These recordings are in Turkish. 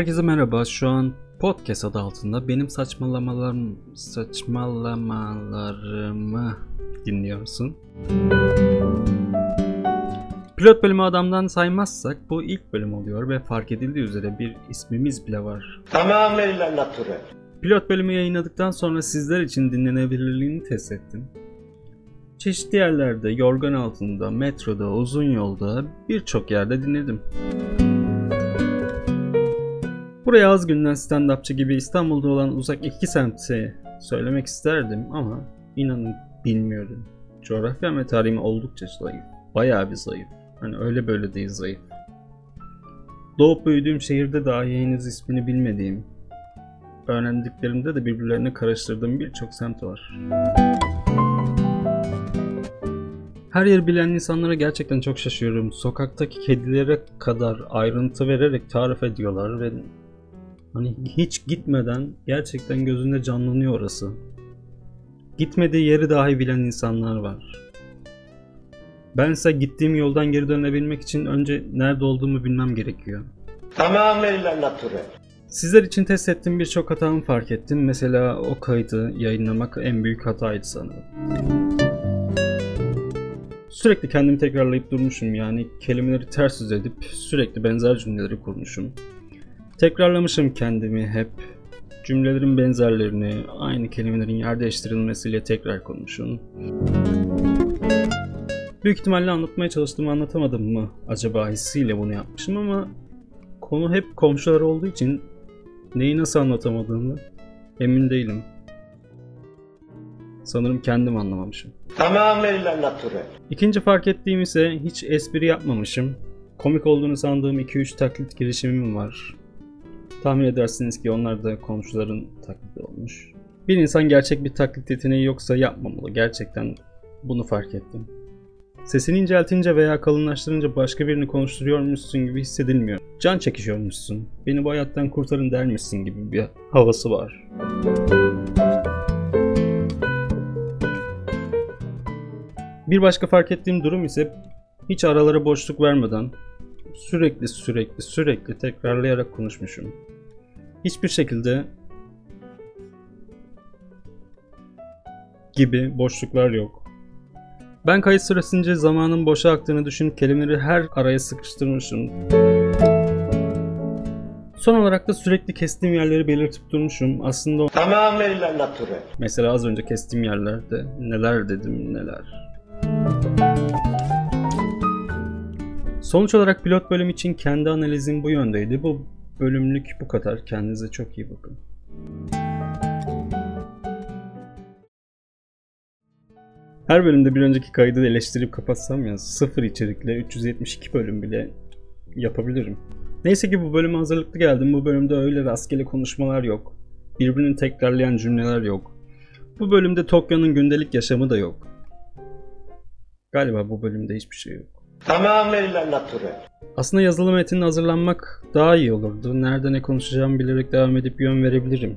Herkese merhaba. Şu an podcast adı altında benim saçmalamalarım saçmalamalarımı dinliyorsun. Pilot bölümü adamdan saymazsak bu ilk bölüm oluyor ve fark edildiği üzere bir ismimiz bile var. Tamamıyla natürel. Pilot bölümü yayınladıktan sonra sizler için dinlenebilirliğini test ettim. Çeşitli yerlerde, yorgan altında, metroda, uzun yolda birçok yerde dinledim. Buraya az günden stand-upçı gibi İstanbul'da olan uzak iki semti söylemek isterdim ama inanın bilmiyorum. Coğrafya ve tarihim oldukça zayıf. Bayağı bir zayıf. Hani öyle böyle değil zayıf. Doğup büyüdüğüm şehirde dahi henüz ismini bilmediğim, öğrendiklerimde de birbirlerine karıştırdığım birçok semt var. Her yeri bilen insanlara gerçekten çok şaşıyorum. Sokaktaki kedilere kadar ayrıntı vererek tarif ediyorlar ve hani hiç gitmeden gerçekten gözünde canlanıyor orası. Gitmediği yeri dahi bilen insanlar var. Bense gittiğim yoldan geri dönebilmek için önce nerede olduğumu bilmem gerekiyor. Tamamıyla natürel. Sizler için test ettiğim birçok hatamı fark ettim. Mesela o kaydı yayınlamak en büyük hataydı sanırım. Sürekli kendimi tekrarlayıp durmuşum yani kelimeleri ters yüz edip sürekli benzer cümleleri kurmuşum. Tekrarlamışım kendimi hep. Cümlelerin benzerlerini, aynı kelimelerin yer değiştirilmesiyle tekrar konuşun. Büyük ihtimalle anlatmaya çalıştığımı anlatamadım mı acaba hissiyle bunu yapmışım ama konu hep komşular olduğu için neyi nasıl anlatamadığımı emin değilim. Sanırım kendim anlamamışım. Tamamıyla natürel. İkinci fark ettiğim ise hiç espri yapmamışım. Komik olduğunu sandığım 2-3 taklit girişimim var. Tahmin edersiniz ki onlar da komşuların taklidi olmuş. Bir insan gerçek bir taklit yeteneği yoksa yapmamalı. Gerçekten bunu fark ettim. Sesini inceltince veya kalınlaştırınca başka birini konuşturuyormuşsun gibi hissedilmiyor. Can çekişiyormuşsun. Beni bu hayattan kurtarın dermişsin gibi bir havası var. Bir başka fark ettiğim durum ise hiç aralara boşluk vermeden sürekli sürekli sürekli tekrarlayarak konuşmuşum. Hiçbir şekilde gibi boşluklar yok. Ben kayıt süresince zamanın boşa aktığını düşünüp kelimeleri her araya sıkıştırmışım. Son olarak da sürekli kestiğim yerleri belirtip durmuşum. Aslında Tamamıyla natürel. mesela az önce kestiğim yerlerde neler dedim neler. Sonuç olarak pilot bölüm için kendi analizim bu yöndeydi. Bu bölümlük bu kadar. Kendinize çok iyi bakın. Her bölümde bir önceki kaydı eleştirip kapatsam ya sıfır içerikle 372 bölüm bile yapabilirim. Neyse ki bu bölüme hazırlıklı geldim. Bu bölümde öyle rastgele konuşmalar yok. Birbirini tekrarlayan cümleler yok. Bu bölümde Tokyo'nun gündelik yaşamı da yok. Galiba bu bölümde hiçbir şey yok. Tamamıyla natürel. Aslında yazılı metnin hazırlanmak daha iyi olurdu. Nerede ne konuşacağımı bilerek devam edip yön verebilirim.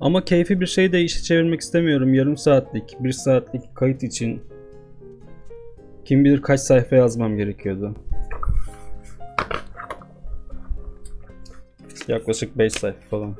Ama keyfi bir şey de işe çevirmek istemiyorum. Yarım saatlik, bir saatlik kayıt için kim bilir kaç sayfa yazmam gerekiyordu. Yaklaşık 5 sayfa falan.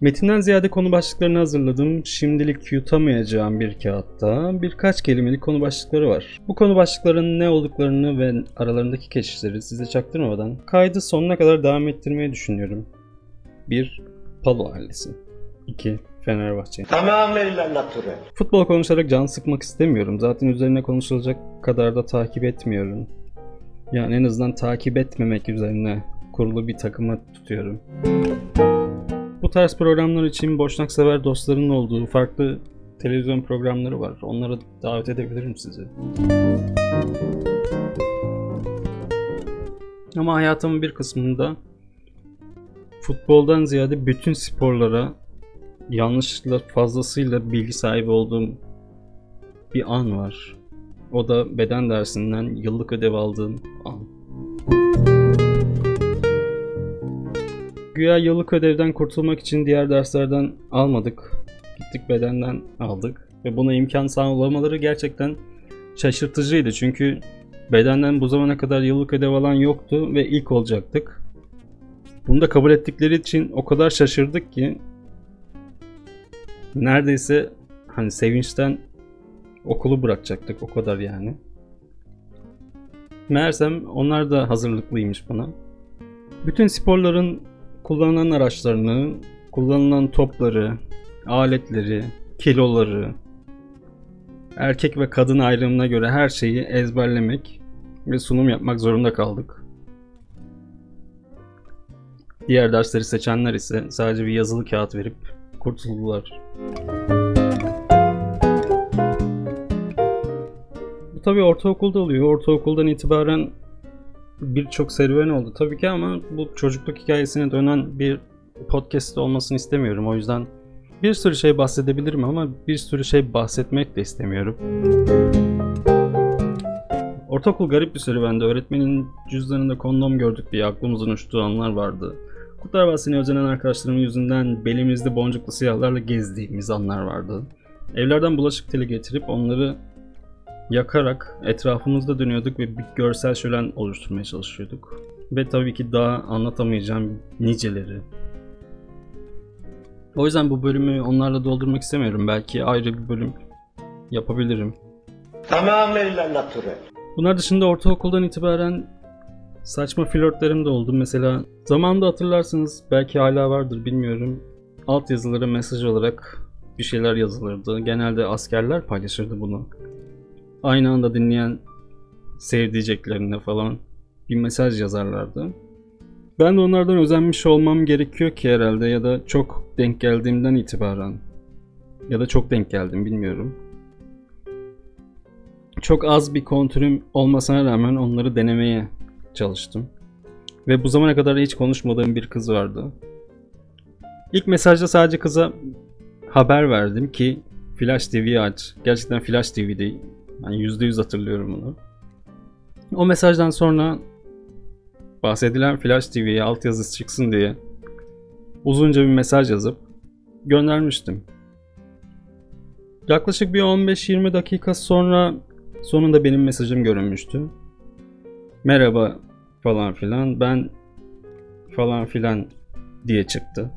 Metinden ziyade konu başlıklarını hazırladım. Şimdilik yutamayacağım bir kağıtta birkaç kelimelik konu başlıkları var. Bu konu başlıklarının ne olduklarını ve aralarındaki geçişleri size çaktırmadan kaydı sonuna kadar devam ettirmeyi düşünüyorum. 1. Palo ailesi 2. Fenerbahçe Tamamıyla natürel. Futbol konuşarak can sıkmak istemiyorum. Zaten üzerine konuşulacak kadar da takip etmiyorum. Yani en azından takip etmemek üzerine kurulu bir takıma tutuyorum. Bu tarz programlar için boşnak sever dostların olduğu farklı televizyon programları var. Onlara davet edebilirim sizi. Ama hayatımın bir kısmında futboldan ziyade bütün sporlara yanlışlıkla fazlasıyla bilgi sahibi olduğum bir an var. O da beden dersinden yıllık ödev aldığım an. Güya yıllık ödevden kurtulmak için diğer derslerden almadık. Gittik bedenden aldık. Ve buna imkan sağlamaları gerçekten şaşırtıcıydı. Çünkü Bedenden bu zamana kadar yıllık ödev alan yoktu ve ilk olacaktık. Bunu da kabul ettikleri için o kadar şaşırdık ki neredeyse hani sevinçten okulu bırakacaktık o kadar yani. Meğersem onlar da hazırlıklıymış buna. Bütün sporların kullanılan araçlarını, kullanılan topları, aletleri, kiloları, erkek ve kadın ayrımına göre her şeyi ezberlemek ve sunum yapmak zorunda kaldık. Diğer dersleri seçenler ise sadece bir yazılı kağıt verip kurtuldular. Bu tabii ortaokulda oluyor. Ortaokuldan itibaren birçok serüven oldu tabii ki ama bu çocukluk hikayesine dönen bir podcast olmasını istemiyorum. O yüzden bir sürü şey bahsedebilirim ama bir sürü şey bahsetmek de istemiyorum. Ortaokul garip bir serüvendi. Öğretmenin cüzdanında kondom gördük diye aklımızın uçtuğu anlar vardı. Kurtlar Vadisi'ne özenen arkadaşlarımın yüzünden belimizde boncuklu siyahlarla gezdiğimiz anlar vardı. Evlerden bulaşık teli getirip onları yakarak etrafımızda dönüyorduk ve bir görsel şölen oluşturmaya çalışıyorduk. Ve tabii ki daha anlatamayacağım niceleri. O yüzden bu bölümü onlarla doldurmak istemiyorum. Belki ayrı bir bölüm yapabilirim. Tamamıyla natürel. Bunlar dışında ortaokuldan itibaren saçma flörtlerim de oldu. Mesela zamanında hatırlarsınız belki hala vardır bilmiyorum. Alt yazılara mesaj olarak bir şeyler yazılırdı. Genelde askerler paylaşırdı bunu. Aynı anda dinleyen sevdiceklerine falan bir mesaj yazarlardı. Ben de onlardan özenmiş olmam gerekiyor ki herhalde ya da çok denk geldiğimden itibaren ya da çok denk geldim bilmiyorum. Çok az bir kontürüm olmasına rağmen onları denemeye çalıştım. Ve bu zamana kadar hiç konuşmadığım bir kız vardı. İlk mesajda sadece kıza haber verdim ki Flash TV aç. Gerçekten Flash TV'de. Yani %100 hatırlıyorum bunu. O mesajdan sonra bahsedilen Flash TV'ye altyazı çıksın diye uzunca bir mesaj yazıp göndermiştim. Yaklaşık bir 15-20 dakika sonra sonunda benim mesajım görünmüştü. Merhaba falan filan ben falan filan diye çıktı.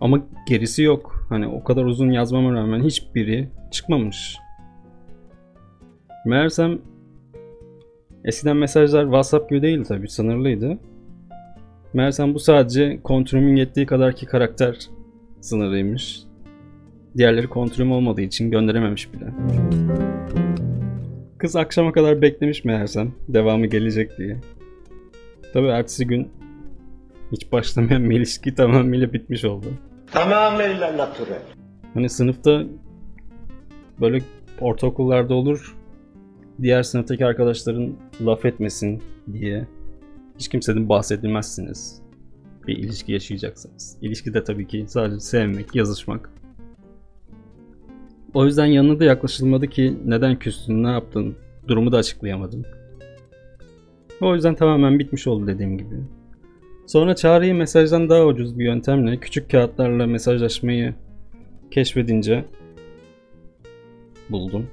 Ama gerisi yok. Hani o kadar uzun yazmama rağmen hiçbiri çıkmamış. Meğersem eskiden mesajlar WhatsApp gibi değil tabi sınırlıydı. Meğersem bu sadece kontrolümün yettiği kadarki karakter sınırıymış. Diğerleri kontrolüm olmadığı için gönderememiş bile. Kız akşama kadar beklemiş meğersem devamı gelecek diye. Tabi ertesi gün hiç başlamayan ilişki tamamıyla bitmiş oldu. Tamamıyla natürel. Hani sınıfta böyle ortaokullarda olur diğer sınıftaki arkadaşların laf etmesin diye hiç kimseden bahsedilmezsiniz. Bir ilişki yaşayacaksınız. İlişki de tabii ki sadece sevmek, yazışmak. O yüzden yanına da yaklaşılmadı ki neden küstün, ne yaptın, durumu da açıklayamadım. O yüzden tamamen bitmiş oldu dediğim gibi. Sonra çağrıyı mesajdan daha ucuz bir yöntemle küçük kağıtlarla mesajlaşmayı keşfedince buldum.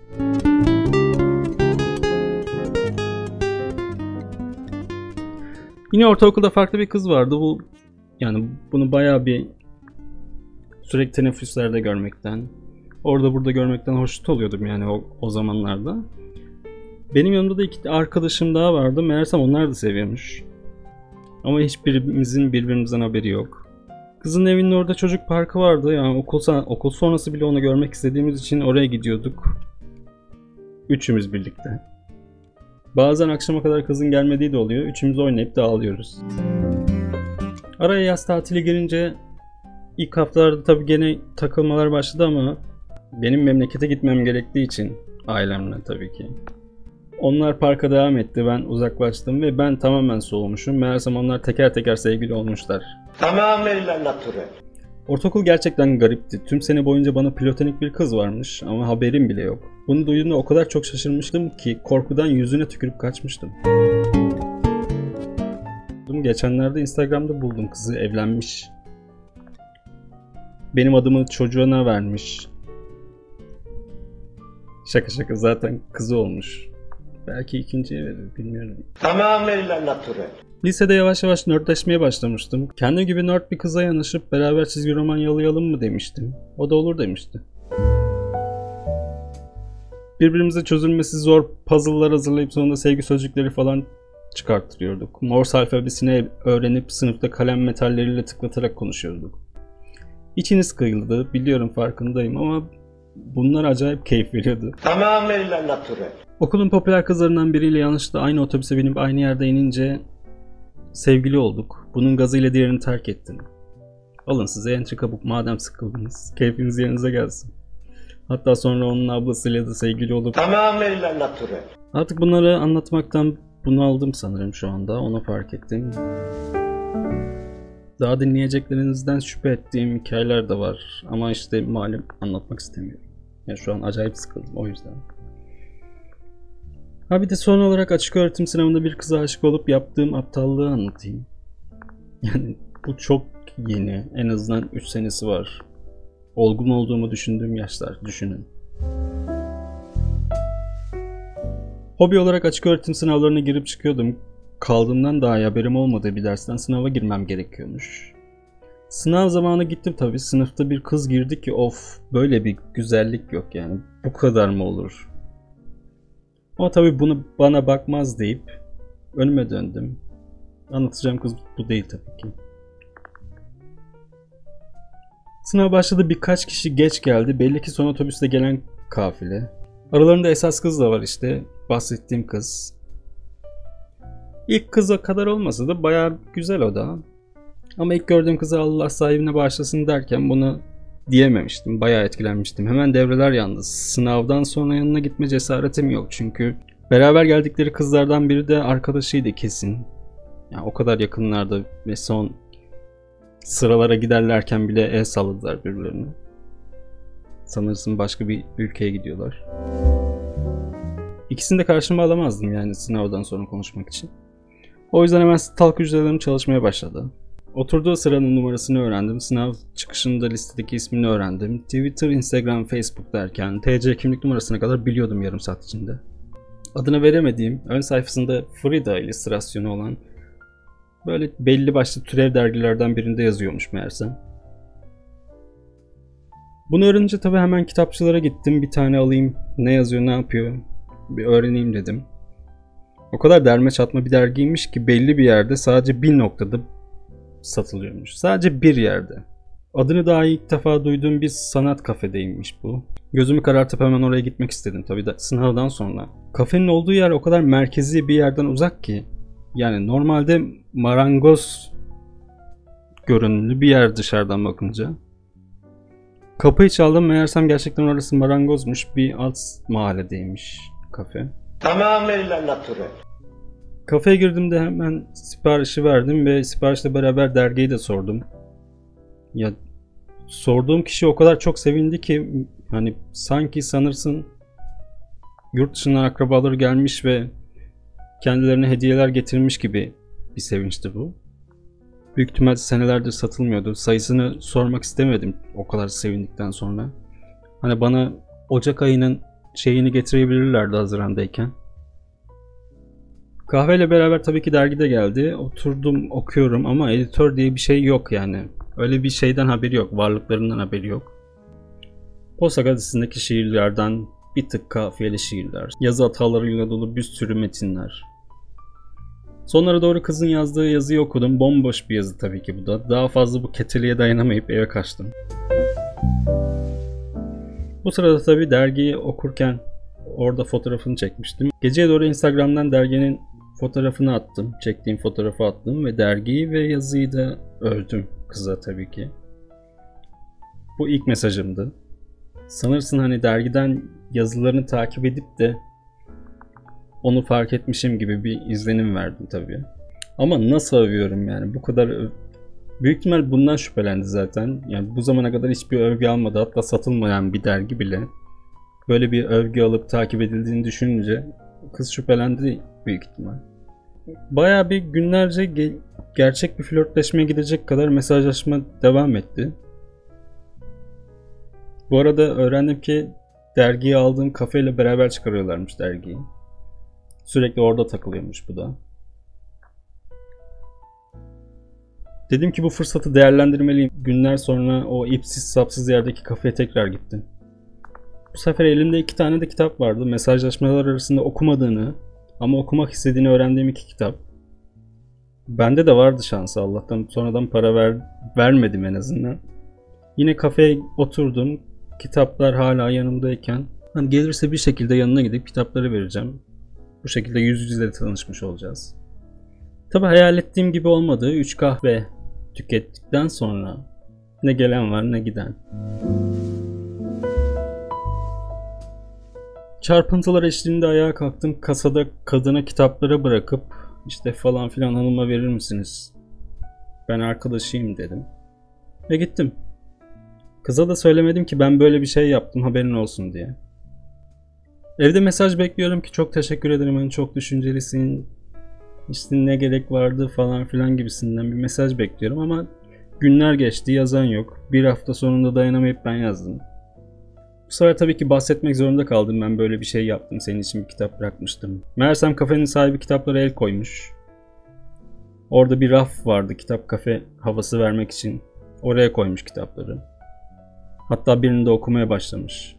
Yine ortaokulda farklı bir kız vardı. Bu yani bunu bayağı bir sürekli teneffüslerde görmekten, orada burada görmekten hoşnut oluyordum yani o, o zamanlarda. Benim yanımda da iki arkadaşım daha vardı. Meğersem onlar da seviyormuş. Ama hiçbirimizin birbirimizden haberi yok. Kızın evinin orada çocuk parkı vardı. Yani okul, okul sonrası bile onu görmek istediğimiz için oraya gidiyorduk. Üçümüz birlikte. Bazen akşama kadar kızın gelmediği de oluyor. Üçümüz oynayıp dağılıyoruz. Araya yaz tatili gelince ilk haftalarda tabii gene takılmalar başladı ama benim memlekete gitmem gerektiği için ailemle tabii ki. Onlar parka devam etti. Ben uzaklaştım ve ben tamamen soğumuşum. Meğersem onlar teker teker sevgili olmuşlar. Tamamıyla natürel. Ortaokul gerçekten garipti. Tüm sene boyunca bana platonik bir kız varmış ama haberim bile yok. Bunu duyduğumda o kadar çok şaşırmıştım ki korkudan yüzüne tükürüp kaçmıştım. Geçenlerde Instagram'da buldum kızı evlenmiş. Benim adımı çocuğuna vermiş. Şaka şaka zaten kızı olmuş. Belki ikinciye verir bilmiyorum. Tamamıyla natürel. Lisede yavaş yavaş nerdleşmeye başlamıştım. Kendim gibi nerd bir kıza yanaşıp beraber çizgi roman yalayalım mı demiştim. O da olur demişti. Birbirimize çözülmesi zor puzzle'lar hazırlayıp sonunda sevgi sözcükleri falan çıkarttırıyorduk. Morse alfabesini öğrenip sınıfta kalem metalleriyle tıklatarak konuşuyorduk. İçiniz kıyıldı, biliyorum farkındayım ama bunlar acayip keyif veriyordu. Tamamıyla natürel. Okulun popüler kızlarından biriyle yanlışlıkla aynı otobüse binip aynı yerde inince sevgili olduk. Bunun gazıyla diğerini terk ettim. Alın size entrika bu madem sıkıldınız. Keyfiniz yerinize gelsin. Hatta sonra onun ablasıyla da sevgili olup Tamamıyla natürel. Artık bunları anlatmaktan bunaldım sanırım şu anda. Onu fark ettim. Daha dinleyeceklerinizden şüphe ettiğim hikayeler de var. Ama işte malum anlatmak istemiyorum. Yani şu an acayip sıkıldım o yüzden. Ha bir de son olarak açık öğretim sınavında bir kıza aşık olup yaptığım aptallığı anlatayım. Yani bu çok yeni. En azından 3 senesi var. Olgun olduğumu düşündüğüm yaşlar. Düşünün. Hobi olarak açık öğretim sınavlarına girip çıkıyordum. Kaldığımdan daha iyi haberim olmadığı bir dersten sınava girmem gerekiyormuş. Sınav zamanı gittim tabi. Sınıfta bir kız girdi ki of böyle bir güzellik yok yani. Bu kadar mı olur? Ama tabi bunu bana bakmaz deyip önüme döndüm. Anlatacağım kız bu değil tabii ki. Sınav başladı birkaç kişi geç geldi. Belli ki son otobüste gelen kafile. Aralarında esas kız da var işte. Bahsettiğim kız. İlk kıza kadar olmasa da bayağı güzel o da. Ama ilk gördüğüm kızı Allah sahibine bağışlasın derken bunu diyememiştim. Bayağı etkilenmiştim. Hemen devreler yandı. Sınavdan sonra yanına gitme cesaretim yok. Çünkü beraber geldikleri kızlardan biri de arkadaşıydı kesin. Yani o kadar yakınlardı ve son sıralara giderlerken bile el salladılar birbirlerine. Sanırsın başka bir ülkeye gidiyorlar. İkisini de karşıma alamazdım yani sınavdan sonra konuşmak için. O yüzden hemen stalk hücrelerim çalışmaya başladı. Oturduğu sıranın numarasını öğrendim. Sınav çıkışında listedeki ismini öğrendim. Twitter, Instagram, Facebook derken TC kimlik numarasına kadar biliyordum yarım saat içinde. Adını veremediğim, ön sayfasında Frida illüstrasyonu olan böyle belli başlı türev dergilerden birinde yazıyormuş meğersem. Bunu öğrenince tabii hemen kitapçılara gittim. Bir tane alayım. Ne yazıyor, ne yapıyor? Bir öğreneyim dedim. O kadar derme çatma bir dergiymiş ki belli bir yerde sadece bir noktada satılıyormuş. Sadece bir yerde. Adını daha ilk defa duyduğum bir sanat kafedeymiş bu. Gözümü karartıp hemen oraya gitmek istedim tabii de sınavdan sonra. Kafenin olduğu yer o kadar merkezi bir yerden uzak ki. Yani normalde marangoz görünümlü bir yer dışarıdan bakınca. Kapıyı çaldım meğersem gerçekten orası marangozmuş. Bir alt mahalledeymiş kafe. Tamamıyla natürel. Kafeye girdiğimde hemen siparişi verdim ve siparişle beraber dergiyi de sordum. Ya sorduğum kişi o kadar çok sevindi ki hani sanki sanırsın yurt dışından akrabaları gelmiş ve kendilerine hediyeler getirmiş gibi bir sevinçti bu. Büyük ihtimal senelerdir satılmıyordu. Sayısını sormak istemedim o kadar sevindikten sonra. Hani bana Ocak ayının şeyini getirebilirlerdi Haziran'dayken. Kahveyle beraber tabii ki dergide geldi. Oturdum okuyorum ama editör diye bir şey yok yani. Öyle bir şeyden haberi yok. Varlıklarından haberi yok. Posta gazetesindeki şiirlerden bir tık kafiyeli şiirler. Yazı hatalarıyla dolu bir sürü metinler. Sonlara doğru kızın yazdığı yazıyı okudum. Bomboş bir yazı tabii ki bu da. Daha fazla bu keteliğe dayanamayıp eve kaçtım. Bu sırada tabii dergiyi okurken orada fotoğrafını çekmiştim. Geceye doğru Instagram'dan derginin fotoğrafını attım. Çektiğim fotoğrafı attım ve dergiyi ve yazıyı da ördüm kıza tabii ki. Bu ilk mesajımdı. Sanırsın hani dergiden yazılarını takip edip de onu fark etmişim gibi bir izlenim verdim tabii. Ama nasıl övüyorum yani bu kadar öv... Büyük ihtimal bundan şüphelendi zaten. Yani bu zamana kadar hiçbir övgü almadı. Hatta satılmayan bir dergi bile. Böyle bir övgü alıp takip edildiğini düşününce kız şüphelendi büyük ihtimal. Baya bir günlerce ge- gerçek bir flörtleşmeye gidecek kadar mesajlaşma devam etti. Bu arada öğrendim ki dergiyi aldığım kafeyle beraber çıkarıyorlarmış dergiyi. Sürekli orada takılıyormuş bu da. Dedim ki bu fırsatı değerlendirmeliyim. Günler sonra o ipsiz sapsız yerdeki kafeye tekrar gittim. Bu sefer elimde iki tane de kitap vardı. Mesajlaşmalar arasında okumadığını ama okumak istediğini öğrendiğim iki kitap. Bende de vardı şansı Allah'tan. Sonradan para ver, vermedim en azından. Yine kafeye oturdum. Kitaplar hala yanımdayken. Hani gelirse bir şekilde yanına gidip kitapları vereceğim. Bu şekilde yüz yüze tanışmış olacağız. Tabi hayal ettiğim gibi olmadı. 3 kahve tükettikten sonra ne gelen var ne giden. Çarpıntılar eşliğinde ayağa kalktım. Kasada kadına kitapları bırakıp işte falan filan hanıma verir misiniz? Ben arkadaşıyım dedim. Ve gittim. Kıza da söylemedim ki ben böyle bir şey yaptım haberin olsun diye. Evde mesaj bekliyorum ki çok teşekkür ederim hani çok düşüncelisin. İşte ne gerek vardı falan filan gibisinden bir mesaj bekliyorum ama günler geçti yazan yok. Bir hafta sonunda dayanamayıp ben yazdım. Bu sefer tabii ki bahsetmek zorunda kaldım. Ben böyle bir şey yaptım. Senin için bir kitap bırakmıştım. Meğersem kafenin sahibi kitaplara el koymuş. Orada bir raf vardı kitap kafe havası vermek için. Oraya koymuş kitapları. Hatta birini de okumaya başlamış.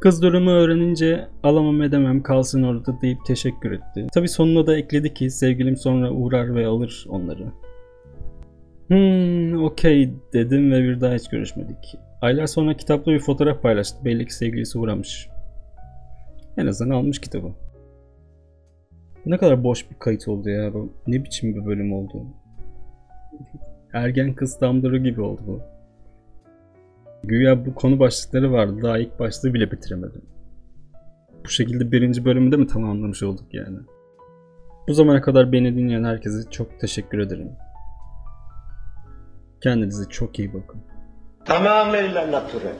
Kız durumu öğrenince alamam edemem kalsın orada deyip teşekkür etti. Tabi sonuna da ekledi ki sevgilim sonra uğrar ve alır onları. Hmm okey dedim ve bir daha hiç görüşmedik. Aylar sonra kitapta bir fotoğraf paylaştı. Belli ki sevgilisi uğramış. En azından almış kitabı. Ne kadar boş bir kayıt oldu ya bu. Ne biçim bir bölüm oldu. Ergen kız Dumbledore gibi oldu bu. Güya bu konu başlıkları vardı. Daha ilk başlığı bile bitiremedim. Bu şekilde birinci bölümü de mi tamamlamış olduk yani? Bu zamana kadar beni dinleyen herkese çok teşekkür ederim. Kendinize çok iyi bakın. Tamamıyla natürel.